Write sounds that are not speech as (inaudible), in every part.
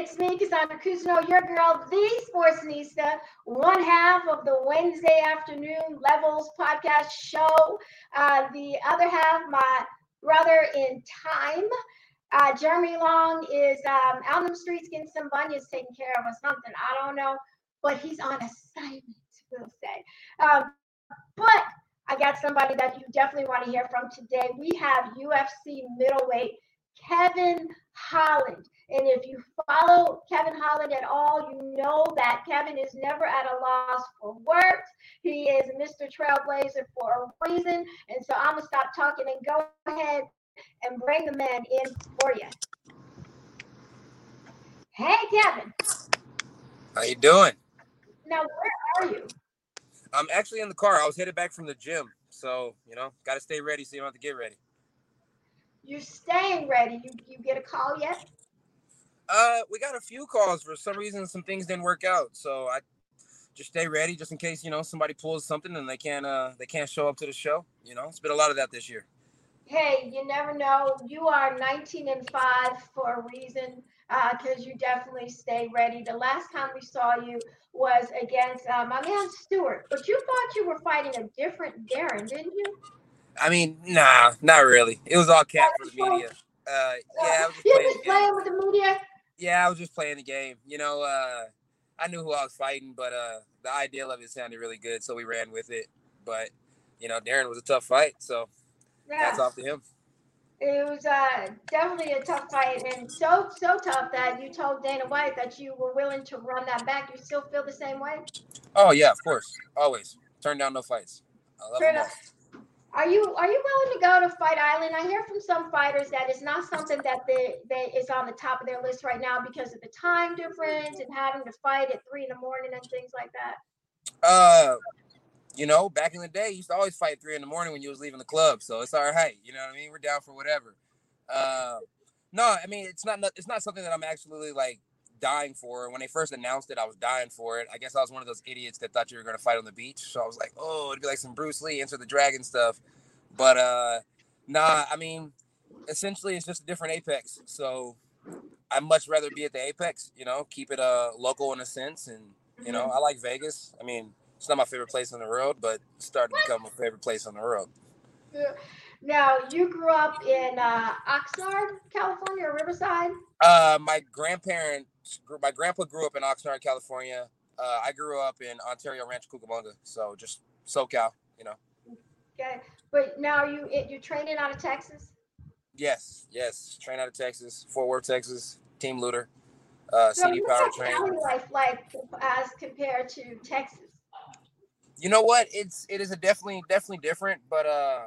It's me, Cassandra Cousineau, your girl, the Sportsnista, one half of the Wednesday afternoon Levels podcast show. Uh, the other half, my brother in time. Uh, Jeremy Long is um, out on the streets getting some bunions taken care of or something. I don't know, but he's on assignment, we'll say. Um, but I got somebody that you definitely want to hear from today. We have UFC middleweight Kevin Holland. And if you follow Kevin Holland at all, you know that Kevin is never at a loss for words. He is Mr. Trailblazer for a reason. And so I'm going to stop talking and go ahead and bring the man in for you. Hey, Kevin. How you doing? Now, where are you? I'm actually in the car. I was headed back from the gym. So, you know, got to stay ready so you don't have to get ready. You're staying ready. You, you get a call yet? Uh, we got a few calls. For some reason, some things didn't work out. So I just stay ready just in case, you know, somebody pulls something and they can't uh they can't show up to the show. You know, it's been a lot of that this year. Hey, you never know. You are 19 and 5 for a reason because uh, you definitely stay ready. The last time we saw you was against uh, my man Stewart, but you thought you were fighting a different Darren, didn't you? I mean, nah, not really. It was all cat for the media. Uh, yeah, I was just, You're playing, just playing with the media. Yeah, I was just playing the game. You know, uh, I knew who I was fighting, but uh, the idea of it sounded really good, so we ran with it. But you know, Darren was a tough fight, so yeah. that's off to him. It was uh, definitely a tough fight, and so so tough that you told Dana White that you were willing to run that back. You still feel the same way? Oh yeah, of course, always. Turn down no fights. I love them are you are you willing to go to Fight Island? I hear from some fighters that it's not something that they, they is on the top of their list right now because of the time difference and having to fight at three in the morning and things like that. Uh, you know, back in the day, you used to always fight three in the morning when you was leaving the club, so it's all right. You know what I mean? We're down for whatever. Uh, no, I mean it's not it's not something that I'm actually like dying for. When they first announced it, I was dying for it. I guess I was one of those idiots that thought you were gonna fight on the beach. So I was like, oh, it'd be like some Bruce Lee, Enter the Dragon stuff. But uh nah, I mean, essentially it's just a different apex. So I'd much rather be at the apex, you know, keep it uh local in a sense. And you know, mm-hmm. I like Vegas. I mean, it's not my favorite place in the world, but it's starting to become my favorite place in the world. Yeah. Now, you grew up in uh, Oxnard, California, or Riverside? Uh, my grandparents my grandpa grew up in Oxnard, California. Uh, I grew up in Ontario, Rancho, Cucamonga, so just SoCal, you know. Okay, but now you you're training out of Texas? Yes, yes, train out of Texas, Fort Worth, Texas, Team Lutter, uh, so CD Power Train. life like as compared to Texas? You know what? It's it is a definitely definitely different, but uh,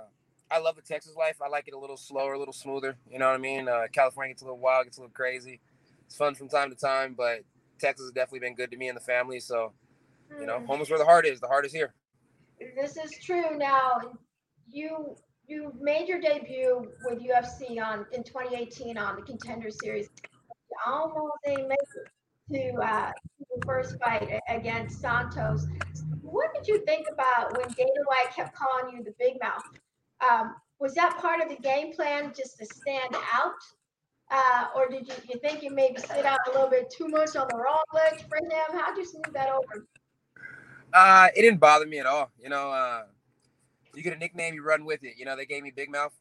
I love the Texas life. I like it a little slower, a little smoother. You know what I mean? Uh, California gets a little wild, gets a little crazy it's fun from time to time, but Texas has definitely been good to me and the family. So, you know, hmm. home is where the heart is. The heart is here. This is true. Now, you you made your debut with UFC on in 2018 on the Contender Series. You almost didn't make it to uh, the first fight against Santos. What did you think about when Dana White kept calling you the Big Mouth? Um, was that part of the game plan just to stand out? Uh, or did you, you think you maybe sit out a little bit too much on the wrong leg for him? How'd you smooth that over? Uh, it didn't bother me at all. You know, uh, you get a nickname, you run with it. You know, they gave me Big Mouth.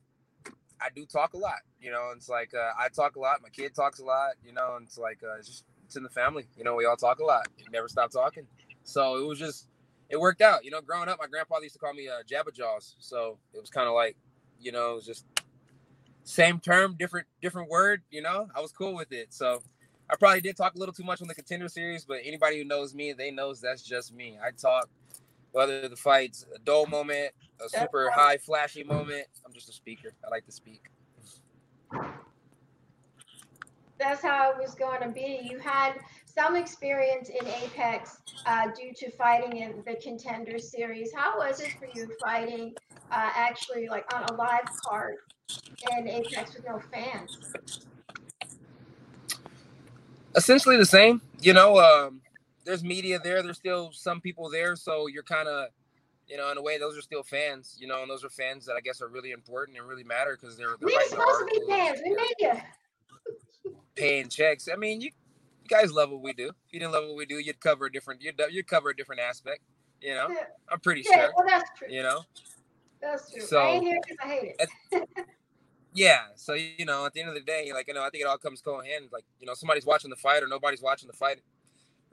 I do talk a lot. You know, it's like uh, I talk a lot. My kid talks a lot. You know, and it's like uh, it's just it's in the family. You know, we all talk a lot. You never stop talking. So it was just it worked out. You know, growing up, my grandfather used to call me uh, Jabba Jaws. So it was kind of like, you know, it was just same term, different different word. You know, I was cool with it. So I probably did talk a little too much on the contender series, but anybody who knows me, they knows that's just me. I talk whether the fight's a dull moment, a super high flashy moment. I'm just a speaker. I like to speak. That's how it was going to be. You had some experience in Apex uh, due to fighting in the contender series. How was it for you fighting uh, actually like on a live card and Apex with no fans? Essentially the same. You know, um, there's media there. There's still some people there, so you're kind of, you know, in a way, those are still fans. You know, and those are fans that I guess are really important and really matter because they're. they're We're supposed to be fans. We media. paying checks. I mean, you, you guys love what we do. If you didn't love what we do, you'd cover a different you'd you'd cover a different aspect. You know, Yeah. I'm pretty Yeah, sure. well, that's true. You know, That's true. I ain't here because I hate it. (laughs) yeah. So you know, at the end of the day, like you know, I think it all comes co hand. Like you know, somebody's watching the fight or nobody's watching the fight. It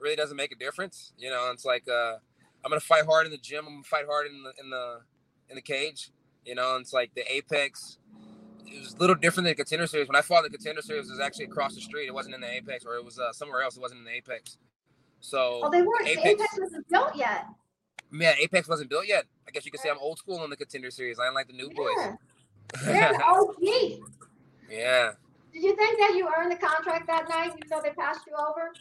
really doesn't make a difference. You know, it's like uh, I'm gonna fight hard in the gym. I'm gonna fight hard in the in the in the cage. You know, it's like the Apex. It was a little different than the contender series. When I fought the contender series, it was actually across the street. It wasn't in the Apex, or it was uh, somewhere else. It wasn't in the Apex. So Oh, they weren't. the Apex- Apex wasn't built yet. Man, Apex wasn't built yet. I guess you could say I'm old school in the contender series. I ain't like the new Yeah. boys. They're the (laughs) OG. yeah. Did you think that you earned the contract that night, even though they passed you over?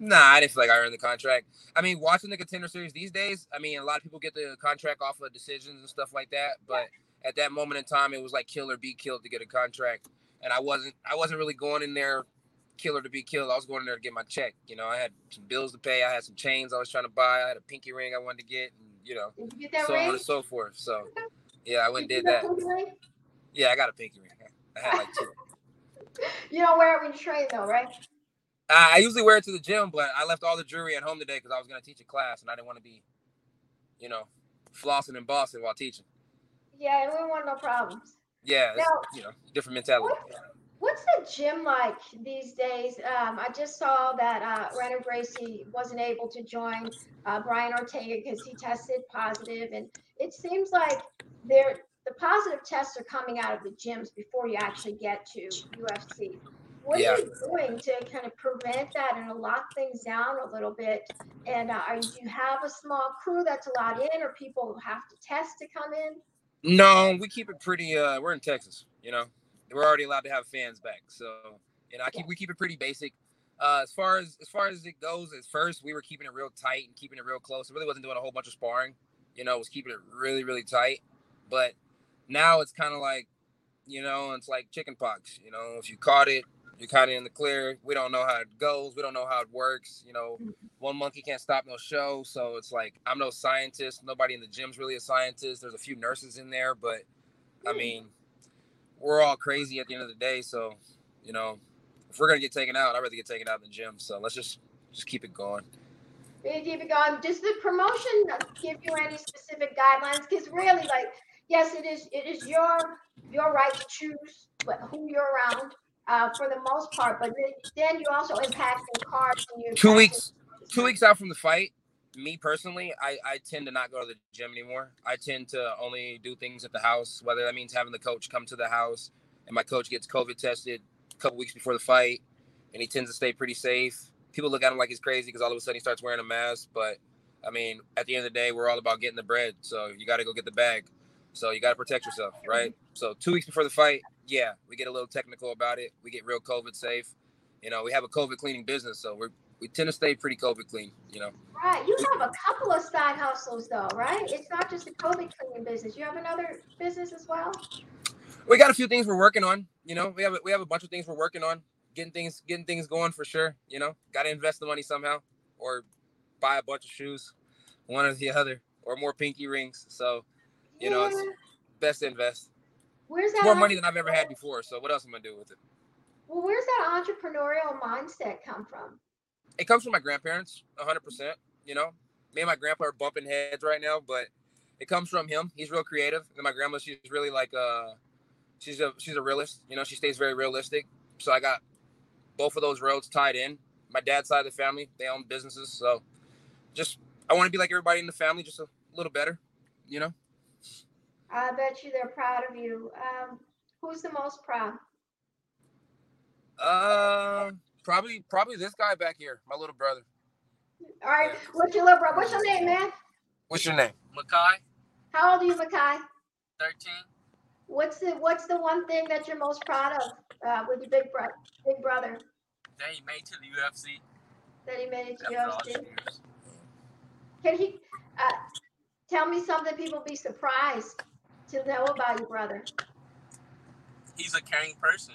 Nah, I didn't feel like I earned the contract. I mean, watching the contender series these days, I mean, a lot of people get the contract off of decisions and stuff like that. But at that moment in time, it was like kill or be killed to get a contract, and I wasn't. I wasn't really going in there, killer to be killed. I was going in there to get my check. You know, I had some bills to pay. I had some chains I was trying to buy. I had a pinky ring I wanted to get, and you know, you so on and so forth. So, yeah, I went and did get that. Yeah, I got a pinky ring. I had like two. (laughs) You don't wear it when you train, though, right? I I usually wear it to the gym, but I left all the jewelry at home today because I was going to teach a class and I didn't want to be, you know, flossing and bossing while teaching. Yeah, we want no problems. Yeah, Now- you know, different mentality. What's the gym like these days? Um, I just saw that uh, Rener Gracie wasn't able to join uh, Brian Ortega because he tested positive, and it seems like there the positive tests are coming out of the gyms before you actually get to UFC. What Yeah. are you doing to kind of prevent that and lock things down a little bit? And uh, are, do you have a small crew that's allowed in, or people have to test to come in? No, we keep it pretty. Uh, we're in Texas, you know. We're already allowed to have fans back, so you know, I keep we keep it pretty basic. Uh, as far as as far as it goes, at first we were keeping it real tight and keeping it real close. I really wasn't doing a whole bunch of sparring, you know. Was keeping it really really tight, but now it's kind of like, you know, it's like chicken pox. You know, if you caught it, you're kind of in the clear. We don't know how it goes. We don't know how it works. You know, one monkey can't stop no show. So it's like I'm no scientist. Nobody in the gym's really a scientist. There's a few nurses in there, but I hmm. mean, we're all crazy at the end of the day. So, you know, if we're gonna get taken out, I'd rather get taken out in the gym. So let's just just keep it going. We keep it going. Does the promotion give you any specific guidelines? Because really, like, yes, it is. It is your your right to choose what, who you're around uh, for the most part. But then, you also impact the cards and. Two weeks, two weeks out from the fight, me personally, I, I tend to not go to the gym anymore. I tend to only do things at the house, whether that means having the coach come to the house and my coach gets COVID tested a couple weeks before the fight, and he tends to stay pretty safe. People look at him like he's crazy because all of a sudden he starts wearing a mask. But I mean, at the end of the day, we're all about getting the bread. So you got to go get the bag. So you got to protect yourself, right? So two weeks before the fight, yeah, we get a little technical about it. We get real COVID safe. You know, we have a COVID cleaning business, so we're we tend to stay pretty COVID clean. You know, Right. You have a couple of side hustles, though, right? It's not just a COVID cleaning business. You have another business as well. we got a few things we're working on. You know, we have a, we have a bunch of things we're working on, getting things getting things going for sure. You know, got to invest the money somehow, or buy a bunch of shoes, one or the other, or more pinky rings. So You know, it's- best to invest. Where's It's that? more money than I've ever had before. So what else am I gonna do with it? Well, where's that entrepreneurial mindset come from? It comes from my grandparents, hundred percent. You know, me and my grandpa are bumping heads right now, but it comes from him. He's real creative, and my grandma, she's really like uh, she's a she's a realist. You know, she stays very realistic. So I got both of those roads tied in. My dad's side of the family, they own businesses, so just I want to be like everybody in the family, just a little better. You know, I bet you they're proud of you. Um, who's the most proud? uh, probably probably this guy back here, my little brother. All right. What's your little brother? What's your name, man? What's your name? Makai, How old are you, Makai? 13. What's the What's the one thing that you're most proud of uh, with your big brother? Big brother That he made to the UFC that he made it to after UFC. Can he uh, tell me something people be surprised to know about your brother? He's a caring person.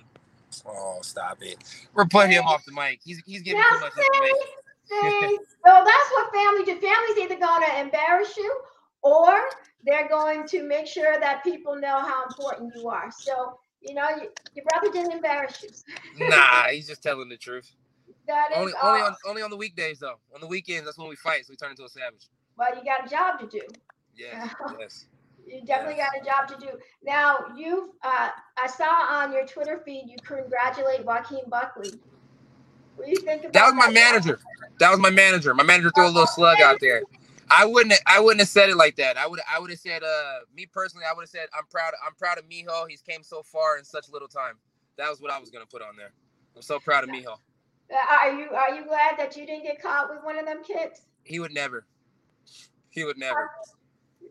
Oh, stop it. We're putting him off the mic. He's he's giving Now, too much information. See, see? well, that's what family do. Families either going to embarrass you or they're going to make sure that people know how important you are. So You know, you, your brother didn't embarrass you. Nah, (laughs) he's just telling the truth. That is Only, only on, only on the weekdays though. On the weekends, that's when we fight, so we turn into a savage. Well, you got a job to do. Yes, (laughs) yes. You definitely got a job to do. Now, you, uh, I saw on your Twitter feed you congratulate Joaquin Buckley. What do you think about That was my that? manager. That was my manager. My manager threw a little slug out there. I wouldn't. I wouldn't have said it like that. I would. I would have said. Uh, me personally, I would have said, I'm proud. I'm proud of Mijo. He's came so far in such little time. That was what I was gonna put on there. I'm so proud of Mijo. Uh, Are you are you glad that you didn't get caught with one of them kids? He would never. He would never.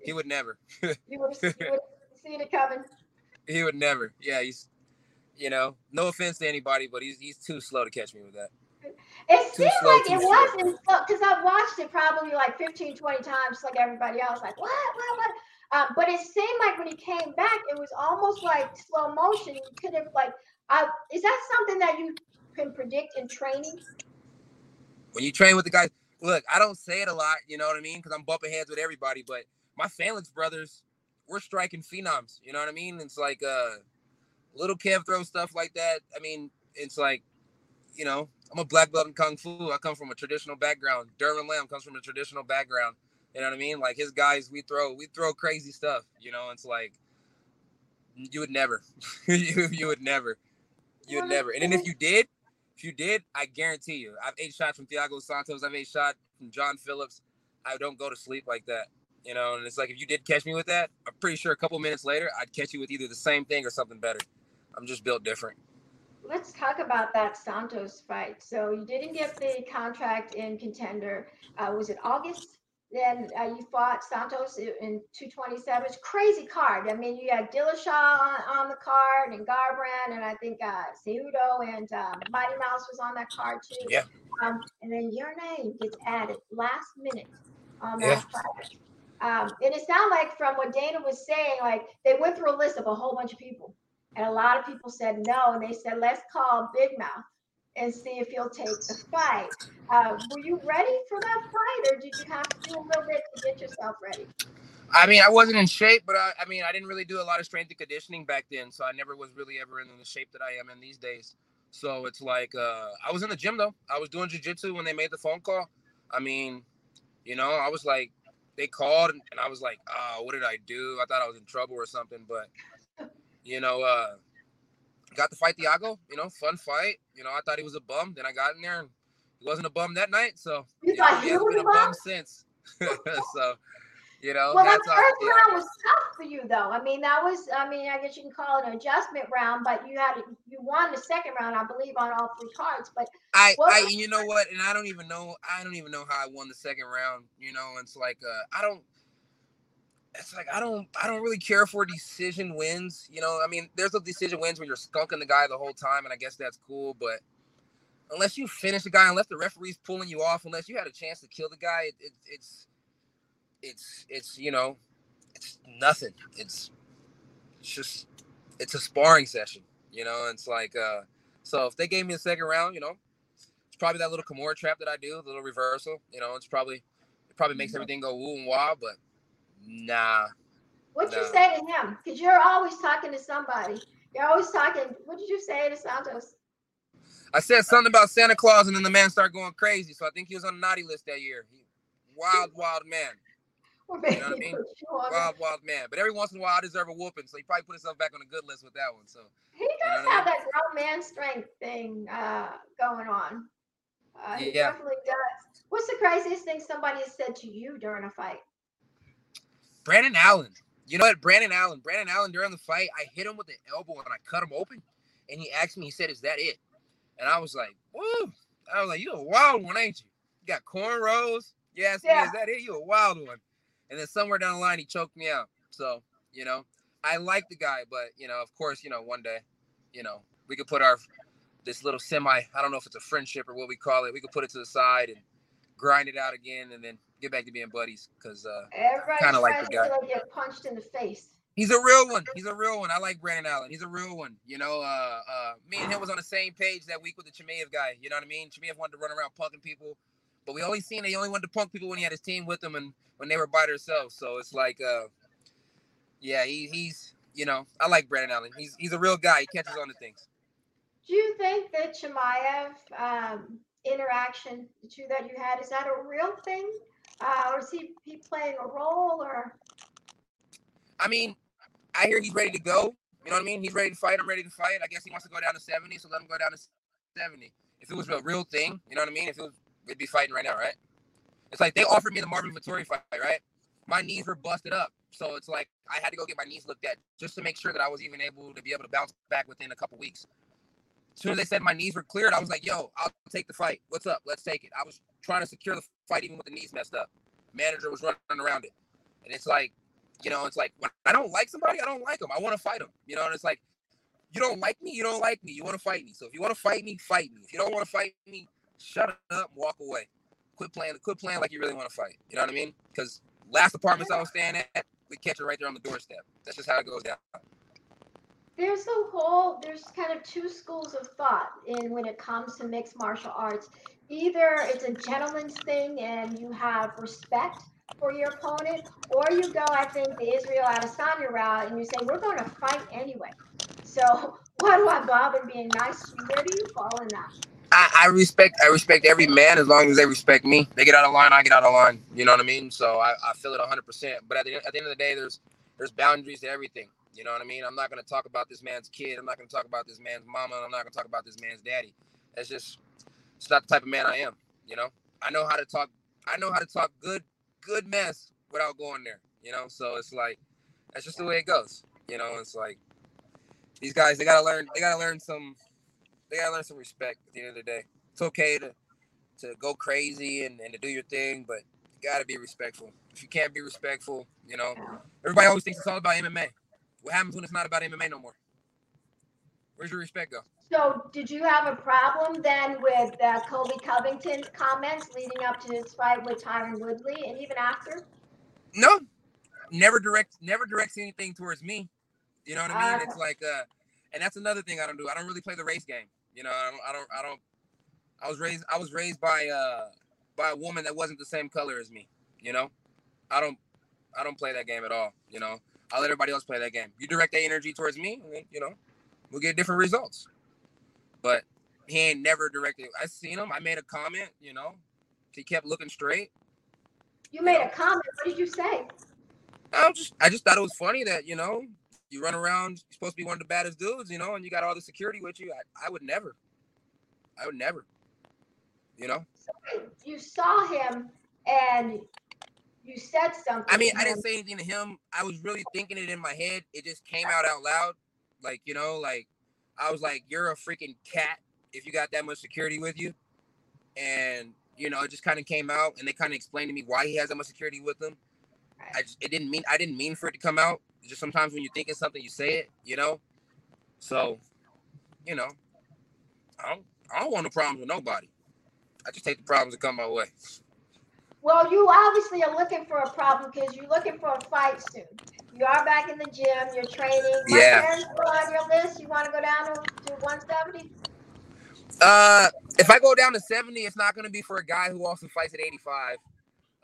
He would never. You would have seen it coming. (laughs) He would never. Yeah, he's. You know, no offense to anybody, but he's he's too slow to catch me with that. It Too seemed slow, like it slow. wasn't because I've watched it probably like 15, 20 times, just like everybody else. Like, what, what, what? Um, but it seemed like when he came back, it was almost like slow motion. You could have, like, uh, is that something that you can predict in training? when you train with the guys, look, I don't say it a lot, you know what I mean? Because I'm bumping heads with everybody, but my Phalanx brothers, we're striking phenoms, you know what I mean? It's like uh little Kev throw stuff like that. I mean, it's like, you know, I'm a black belt in Kung Fu. I come from a traditional background. Derwin Lamb comes from a traditional background. You know what I mean? Like his guys, we throw we throw crazy stuff, you know, it's like you would never. (laughs) you, you would never. You would never. And then if you did, if you did, I guarantee you, I've ate shots from Thiago Santos. I've ate shot from John Phillips. I don't go to sleep like that, you know. And it's like if you did catch me with that, I'm pretty sure a couple minutes later, I'd catch you with either the same thing or something better. I'm just built different. Let's talk about that Santos fight. So you didn't get the contract in contender. Uh, was it August? Then uh, you fought Santos in 227. It's crazy card. I mean, you had Dillashaw on, on the card and Garbrandt, and I think uh, Cejudo and um, Mighty Mouse was on that card too. Yeah. Um, and then your name gets added last minute on Yeah. that fight. Um, and it sounded like from what Dana was saying, like they went through a list of a whole bunch of people. And a lot of people said no, and they said, let's call Big Mouth and see if he'll take the fight. Uh, were you ready for that fight, or did you have to do a little bit to get yourself ready? I mean, I wasn't in shape, but I, I mean, I didn't really do a lot of strength and conditioning back then, so I never was really ever in the shape that I am in these days. So it's like uh, I was in the gym though. I was doing jujitsu when they made the phone call. I mean, you know, I was like, they called and, and I was like, oh, what did I do? I thought I was in trouble or something, but you know, uh, got to fight Thiago. You know, fun fight. You know, I thought he was a bum. Then I got in there and he wasn't a bum that night. So You you know, he he hasn't been a a bum bum? since. (laughs) so you know, well, that first round was tough for you, though. I mean, that was, I mean, I guess you can call it an adjustment round, but you had, you won the second round, I believe, on all three cards. But I, I, you know what, and I don't even know, I don't even know how I won the second round. You know, it's like, uh, I don't. It's like I don't, I don't really care for decision wins. You know, I mean, there's a decision wins when you're skunking the guy the whole time, and I guess that's cool. But unless you finish the guy, unless the referee's pulling you off, unless you had a chance to kill the guy, it, it, it's, it's, it's, you know, it's nothing. It's, it's just, it's a sparring session. You know, it's like, uh, so if they gave me a second round, you know, it's probably that little Kimura trap that I do, the little reversal. You know, it's probably it probably makes everything go woo and wah, but nah. what'd you say to him? Because you're always talking to somebody. You're always talking. What did you say to Santos? I said something about Santa Claus, and then the man started going crazy. So I think he was on the naughty list that year. He, wild, wild man, Or know what I mean? you on wild, wild man. But every once in a while, I deserve a whooping. So he probably put himself back on the good list with that one. So He does what I have that grown man strength thing uh, going on. Uh, he Yeah. definitely does. What's the craziest thing somebody has said to you during a fight? Brendan Allen. You know what? Brendan Allen. Brendan Allen during the fight, I hit him with the elbow and I cut him open. And he asked me, he said, Is that it? And I was like, Woo. I was like, You a wild one, ain't you? You got cornrows. You asked me, Yeah. Is that it? You a wild one. And then somewhere down the line, he choked me out. So, you know, I like the guy, but, you know, of course, you know, one day, you know, we could put our, this little semi, I don't know if it's a friendship or what we call it, we could put it to the side and grind it out again and then get back to being buddies. Cause, uh, Kinda like the guy. they get punched in the face. He's a real one. He's a real one. I like Brendan Allen. He's a real one. You know, uh, uh, me and him was on the same page that week with the Chimaev guy. You know what I mean? Chimaev wanted to run around punking people, but we only seen he only wanted to punk people when he had his team with him and when they were by themselves. So it's like, uh, yeah, he, he's you know, I like Brendan Allen. He's he's a real guy. He catches on to things. Do you think that Chimaev um, interaction, the two that you had, is that a real thing? Uh, or is he, he playing a role or? I mean, I hear he's ready to go. You know what I mean? He's ready to fight. I'm ready to fight. I guess he wants to go down to 70, so let him go down to 70. If it was a real thing, you know what I mean? If it was, we'd be fighting right now, right? It's like they offered me the Marvin Vettori fight, right? My knees were busted up. So it's like I had to go get my knees looked at just to make sure that I was even able to be able to bounce back within a couple weeks. As soon as they said my knees were cleared, I was like, yo, I'll take the fight. What's up? Let's take it. I was trying to secure the fight even with the knees messed up. Manager was running around it. And it's like, you know, it's like when I don't like somebody, I don't like them. I want to fight them. You know, and it's like, you don't like me, you don't like me. You want to fight me. So if you want to fight me, fight me. If you don't want to fight me, shut up, and walk away. Quit playing, quit playing like you really want to fight. You know what I mean? Because last apartments I was staying at, we catch it right there on the doorstep. That's just how it goes down there's a whole there's kind of two schools of thought in when it comes to mixed martial arts either it's a gentleman's thing and you have respect for your opponent or you go i think the israel adesanya route and you say we're going to fight anyway so (laughs) why do i bother being nice to where do you fall in that I, I respect I respect every man as long as they respect me. They get out of line, I get out of line. You know what I mean? So I, I feel it 100. percent But at the, at the end of the day, there's there's boundaries to everything. You know what I mean? I'm not to talk about this man's kid. I'm not to talk about this man's mama. I'm not to talk about this man's daddy. That's just, it's not the type of man I am. You know, I know how to talk. I know how to talk good, good mess without going there. You know, so it's like, that's just the way it goes. You know, it's like these guys. They gotta learn. They gotta learn some. They gotta learn some respect. At the end of the day, it's okay to to go crazy and, and to do your thing, but you gotta be respectful. If you can't be respectful, you know, everybody always thinks it's all about MMA. What happens when it's not about MMA no more? Where's your respect go? So, did you have a problem then with uh, Colby Covington comments leading up to his fight with Tyron Woodley, and even after? No, never direct, never directs anything towards me. You know what I mean? Uh, it's like, uh, and that's another thing I don't do. I don't really play the race game. You know, I don't, I don't, I don't. I was raised, I was raised by, uh, by a woman that wasn't the same color as me. You know, I don't, I don't play that game at all. You know, I'll let everybody else play that game. You direct that energy towards me, you know, we'll get different results. But he ain't never directed. I seen him. I made a comment, you know. He kept looking straight. You made a comment. What did you say? I just I just thought it was funny that, you know, you run around, you're supposed to be one of the baddest dudes, you know, and you got all the security with you. I, I would never. I would never. You know? You saw him and you said something. I mean, I didn't say anything to him. I was really thinking it in my head. It just came out out loud. Like, you know, like I was like, you're a freaking cat if you got that much security with you. And, you know, it just kind of came out and they kind of explained to me why he has that much security with him. I just, it didn't mean, I didn't mean for it to come out. Just sometimes when you're thinking something, you say it, you know? So, you know, I don't, I don't want no problems with nobody. I just take the problems that come my way. Well, you obviously are looking for a problem because you're looking for a fight soon. You are back in the gym. You're training. What yeah. on your list? You want to go down to, to 170? Uh, if I go down to 70, it's not going to be for a guy who also fights at 85.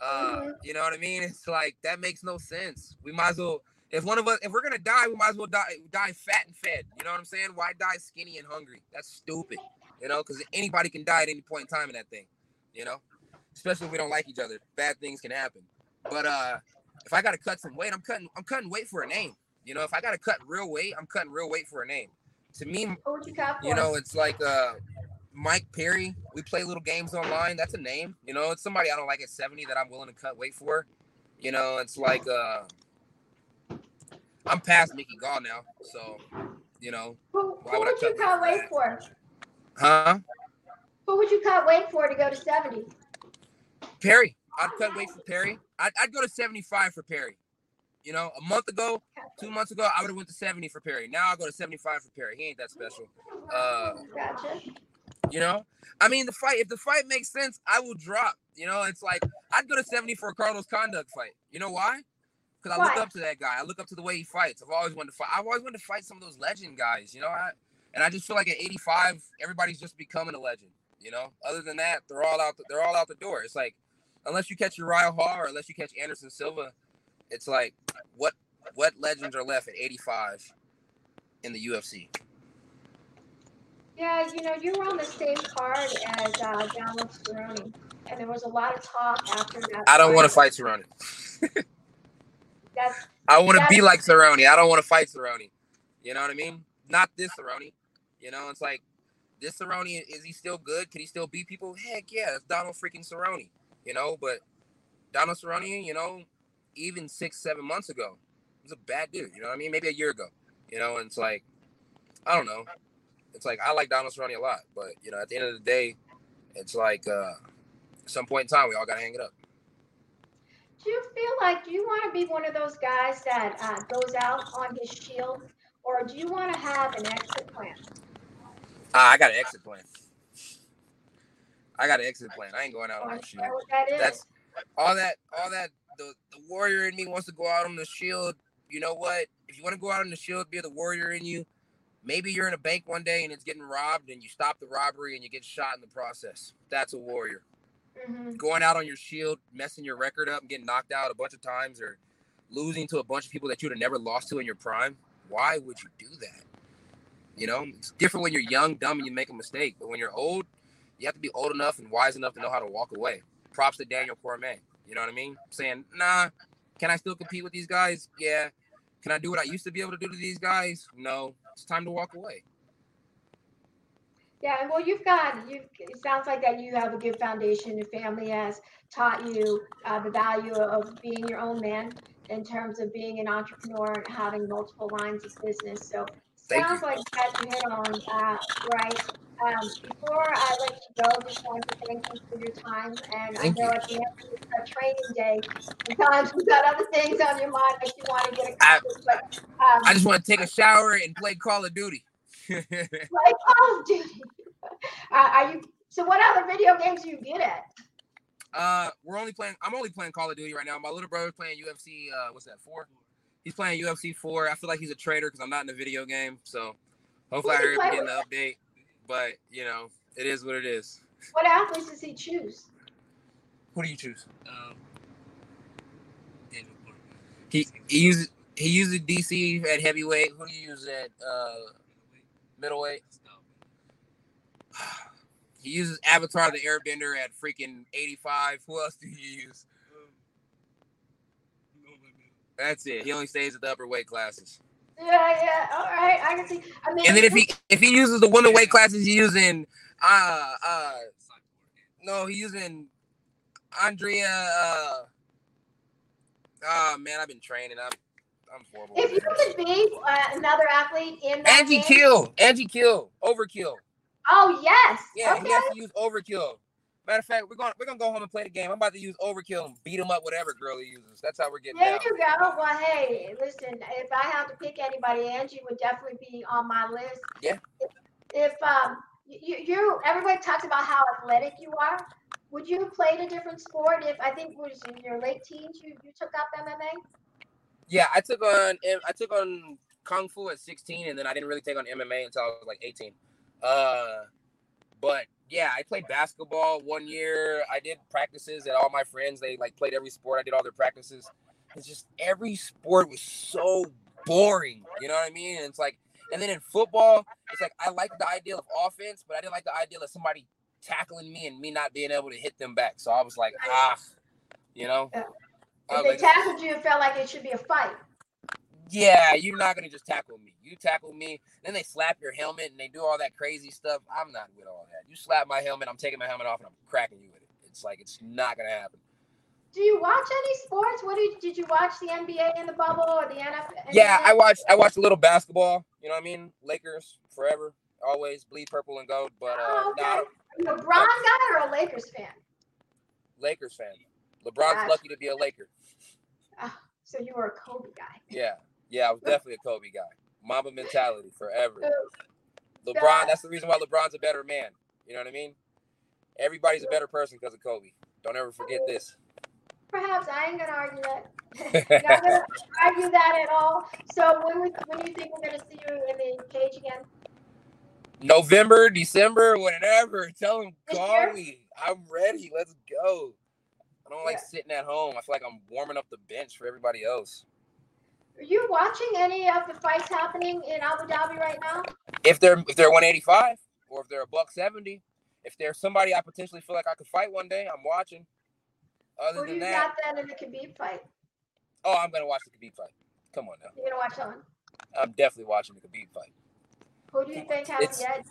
Uh, mm-hmm. you know what I mean? It's like that makes no sense. We might as well. If one of us, if we're gonna die, we might as well die die fat and fed. You know what I'm saying? Why die skinny and hungry? That's stupid. You know, because anybody can die at any point in time in that thing. You know especially if we don't like each other. Bad things can happen. But uh, if I got to cut some weight, I'm cutting. I'm cutting weight for a name. You know, if I got to cut real weight, I'm cutting real weight for a name. To me, you know, it's like uh, Mike Perry. We play little games online. That's a name. You know, it's somebody I don't like at 70 that I'm willing to cut weight for. You know, it's like uh, I'm past Mickey Gall now, so you know. Who, who would, you cut weight for? Huh? Who would you cut weight for to go to 70? Perry. I'd cut weight for Perry. I'd, I'd go to 75 for Perry. You know, a month ago, two months ago, I would have went to 70 for Perry. Now I'll go to 75 for Perry. He ain't that special. Uh, gotcha. You know, I mean, the fight. If the fight makes sense, I will drop. You know, it's like I'd go to 70 for a Carlos Condit fight. You know why? Because I look up to that guy. I look up to the way he fights. I've always wanted to fight. I've always wanted to fight some of those legend guys. You know, I, and I just feel like at 85, everybody's just becoming a legend. You know, other than that, they're all out. The, they're all out the door. It's like unless you catch Uriah Hall or unless you catch Anderson Silva, it's like what what legends are left at 85 in the UFC? Yeah, you know, you were on the same card as uh, Donald Cerrone, and there was a lot of talk after that. I don't want to fight Cerrone. (laughs) I want to be like Cerrone. I don't want to fight Cerrone. You know what I mean? Not this Cerrone. You know, it's like this Cerrone. Is he still good? Could he still beat people? Heck yeah, it's Donald freaking Cerrone. You know, but Donald Cerrone, you know, even six, seven months ago, was a bad dude. You know what I mean? Maybe a year ago. You know, and it's like, I don't know. It's like I like Donald Cerrone a lot, but you know, at the end of the day, it's like uh, at some point in time, we all gotta hang it up. Do you feel like do you want to be one of those guys that uh, goes out on his shield, or do you want to have an exit plan? Ah, I got an exit plan. I got an exit plan. I ain't going out Or on no shield. what that is. That's all that all that the, the warrior in me wants to go out on the shield. You know what? If you want to go out on the shield, be the warrior in you. Maybe you're in a bank one day and it's getting robbed and you stop the robbery and you get shot in the process. That's a warrior. Mhm. Going out on your shield, messing your record up and getting knocked out a bunch of times or losing to a bunch of people that you'd have never lost to in your prime. Why would you do that? You know, it's different when you're young, dumb, and you make a mistake. But when you're old, you have to be old enough and wise enough to know how to walk away. Props to Daniel Cormier. You know what I mean? Saying, nah, can I still compete with these guys? Yeah. Can I do what I used to be able to do to these guys? No. It's time to walk away. Yeah, well, you've got you. It sounds like that you have a good foundation. Your family has taught you uh, the value of being your own man in terms of being an entrepreneur and having multiple lines of business. So sounds you. like that you hit on uh, right. Um, before I let you go, just want to thank you for your time. And Thank I know you. at the end of a training day, sometimes you've got other things on your mind that you want to get I- But um, I just want to take a shower and play Call of Duty. (laughs) like Call of Duty. (laughs) Uh, are you? So, what other video games are you good at? Uh, we're only playing. I'm only playing Call of Duty right now. My little brother's playing UFC. Uh, what's that? Four. He's playing UFC four. I feel like he's a traitor because I'm not in the video game. So hopefully I Who heard him getting the update. But you know, it is what it is. What athletes does he choose? Who do you choose? Um, He he uses he uses DC at heavyweight. Who do you use at uh, middleweight? He uses Avatar the Airbender at freaking 85. Who else do you use? That's it. He only stays at the upper weight classes. Yeah, yeah. All right, I can see. I mean, And then if he (laughs) if he uses the women weight classes, he's using uh uh no, he's using Andrea uh oh man, I've been training. I'm I'm horrible. if you could be uh, another athlete in that Angie game- Kill. Angie Kill. Overkill. Oh yes. Yeah, okay. he has to use overkill. Matter of fact, we're going we're gonna go home and play the game. I'm about to use overkill and beat him up whatever girl he uses. That's how we're getting There down. you go. Well, hey, listen. If I had to pick anybody, Angie would definitely be on my list. Yeah. If, if um you, you everybody talks about how athletic you are, would you have played a different sport if I think it was in your late teens you, you took up MMA? Yeah, I took on I took on kung fu at 16, and then I didn't really take on MMA until I was like 18. Uh, but yeah, I played basketball one year. I did practices at all my friends. They like played every sport. I did all their practices. It's just every sport was so boring. You know what I mean? And it's like, and then in football, it's like I like the idea of offense, but I didn't like the idea of somebody tackling me and me not being able to hit them back. So I was like, ah, you know. If they like, tackled you, it felt like it should be a fight. Yeah, you're not gonna just tackle me. You tackle me, then they slap your helmet and they do all that crazy stuff. I'm not with all that. You slap my helmet, I'm taking my helmet off and I'm cracking you with it. It's like it's not gonna happen. Do you watch any sports? What did did you watch the NBA in the bubble or the NFL? Yeah, I watched I watched a little basketball. You know what I mean? Lakers forever, always bleed purple and gold. But uh, Oh, okay. Are a guy or a Lakers fan? Lakers fan. LeBron's Gotcha. lucky to be a Laker. So you were a Kobe guy. Yeah, yeah, I was definitely a Kobe guy. Mamba mentality forever. LeBron, that's the reason why LeBron's a better man. You know what I mean? Everybody's a better person because of Kobe. Don't ever forget this. perhaps I ain't gonna argue that. (laughs) Not gonna argue that at all. So when we, when do you think we're gonna see you in the cage again? November, December, whatever. Tell him call me. I'm ready. Let's go. I don't like Yeah. sitting at home. I feel like I'm warming up the bench for everybody else. Are you watching any of the fights happening in Abu Dhabi right now? If they're if they're 185 or if they're a buck 70, if there's somebody I potentially feel like I could fight one day, I'm watching. Other Or do than you that, got that in the Khabib fight? oh, I'm gonna watch the Khabib fight. Come on now, You're gonna watch that one. I'm definitely watching the Khabib fight. Who do you think has It's- the edge?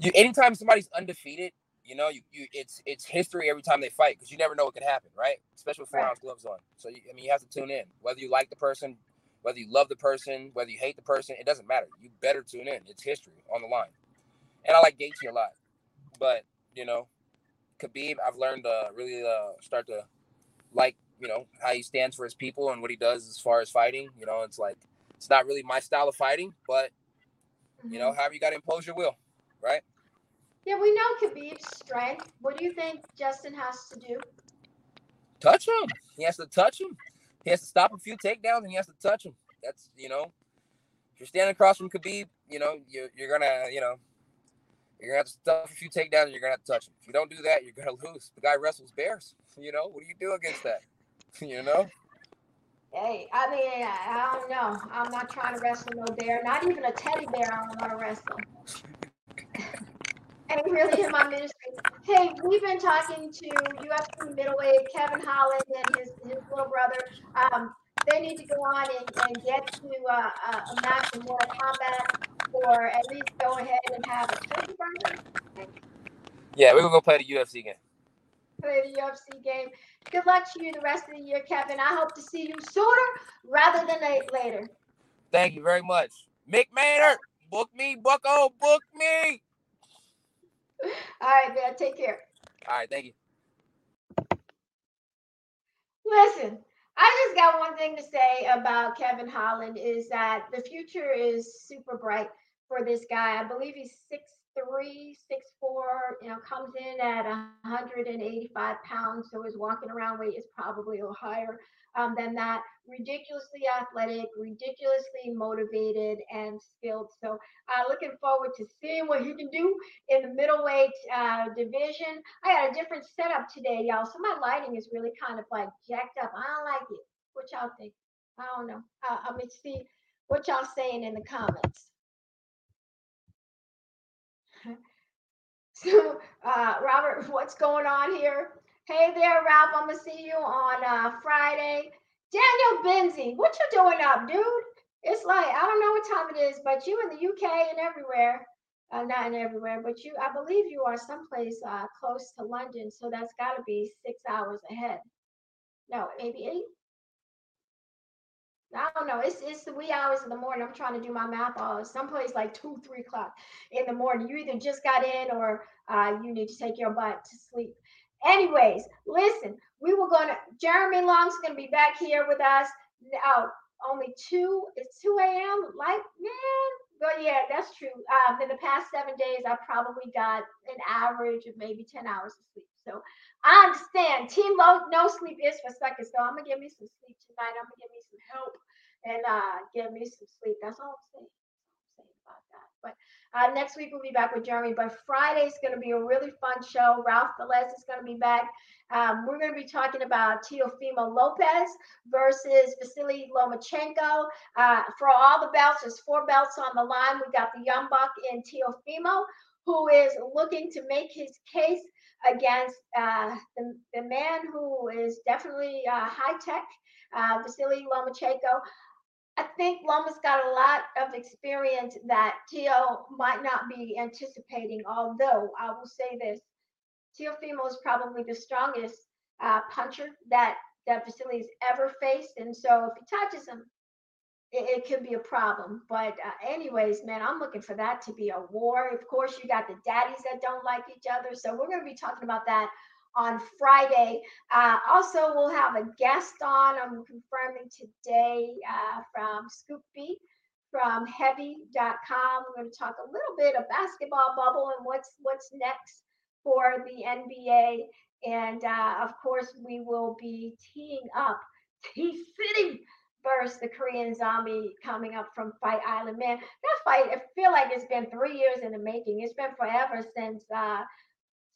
You anytime somebody's undefeated, you know, you, you it's it's history every time they fight because you never know what could happen, right? Especially with four Right. ounce gloves on. So you, I mean, you have to tune in. Whether you like the person, whether you love the person, whether you hate the person, it doesn't matter. You better tune in. It's history on the line. And I like Gaethje a lot, but you know, Khabib, I've learned to really uh, start to like you know how he stands for his people and what he does as far as fighting. You know, it's like it's not really my style of fighting, but you know, Mhm. however you got to impose your will, right? Yeah, we know Khabib's strength. What do you think Justin has to do? touch him. He has to touch him. He has to stop a few takedowns and he has to touch him. That's you know, if you're standing across from Khabib, you know you're you're gonna you know you're gonna have to stuff a few takedowns and you're gonna have to touch him. If you don't do that, you're gonna (laughs) lose. The guy wrestles bears. You know what do you do against that? (laughs) You know. Hey, I mean, I, don't know. I'm not trying to wrestle no bear. Not even a teddy bear. I don't want to wrestle. Ain't really in my ministry. Hey, we've been talking to UFC middleweight Kevin Holland and his, his little brother. Um, they need to go on and, and get to uh, a, a match in Mortal Kombat, or at least go ahead and have a turkey burger. Yeah, we're gonna go play the UFC game. play the UFC game. Good luck to you the rest of the year, Kevin. I hope to see you sooner rather than later. Thank you very much, Mick Maynard. Book me, Bucko. Book me. All right, man. Take care. All right, thank you. Listen, I just got one thing to say about Kevin Holland is that the future is super bright for this guy. I believe he's six three, six four. You know, comes in at 185 pounds, so his walking around weight is probably a little higher um, than that. Ridiculously athletic, ridiculously motivated and skilled. So, uh, looking forward to seeing what he can do in the middleweight uh, division. I got a different setup today, y'all. So my lighting is really kind of like jacked up. I don't like it. What y'all think? I don't know. Uh, I'm gonna see what y'all saying in the comments. So, uh, Robert, what's going on here? Hey there, Ralph. I'm gonna see you on uh, Friday. Daniel Benzie, what you doing up, dude? It's like I don't know what time it is, but you in the UK and everywhere. Uh, not in everywhere, but you, I believe you are someplace uh, close to London, so that's got to be six hours ahead. No, maybe eight. I don't know. It's it's the wee hours of the morning. I'm trying to do my math. All someplace like two, three o'clock in the morning. You either just got in or uh, you need to take your butt to sleep. Anyways, listen. We were gonna. Jeremy Long's gonna be back here with us. Now, only two. It's two a.m. Like man. But yeah, that's true. Um, in the past seven days, I probably got an average of maybe ten hours of sleep. So I understand. Team low, no sleep is for suckers. So I'm gonna give me some sleep tonight. I'm gonna give me some help and uh, give me some sleep. That's all I'm saying. About that. But uh, next week we'll be back with Jeremy. But Friday is gonna be a really fun show. Ralph Velez is gonna be back. Um, we're gonna be talking about Teofimo Lopez versus Vasily Lomachenko. Uh, for all the belts, there's four belts on the line. We got the young buck in Teofimo, who is looking to make his case against uh, the, the man who is definitely uh, high tech, uh, Vasily Lomachenko. I think Loma's got a lot of experience that Teo might not be anticipating, although I will say this. Teofimo is probably the strongest uh, puncher that, that Vasily's ever faced. And so if he touches him, it, it could be a problem. But uh, anyways, man, I'm looking for that to be a war. Of course, you got the daddies that don't like each other. So we're going to be talking about that on Friday. Uh, also, we'll have a guest on. I'm confirming today uh, from Scoop B from heavy.com. We're going to talk a little bit of basketball bubble and what's what's next for the NBA. And uh, of course, we will be teeing up T (laughs) City versus the Korean Zombie coming up from Fight Island. Man, that fight, I feel like it's been three years in the making. It's been forever since uh,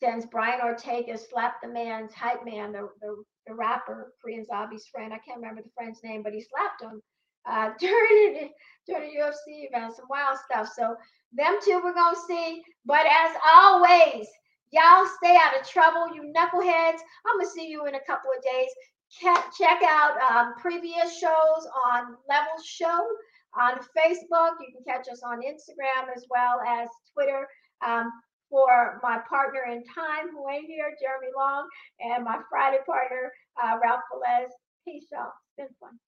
since Brian Ortega slapped the man's hype man, the, the, the rapper, Korean Zombie's friend. I can't remember the friend's name, but he slapped him uh, (laughs) during during the UFC event, some wild stuff. So them two we're gonna see. But as always, y'all stay out of trouble, you knuckleheads. I'm gonna see you in a couple of days. Ca- Check out um, previous shows on Level Show on Facebook. You can catch us on Instagram as well as Twitter. Um, for my partner in time, who ain't here, Jeremy Long, and my Friday partner, uh, Ralph Velez. Peace, y'all. It's been fun.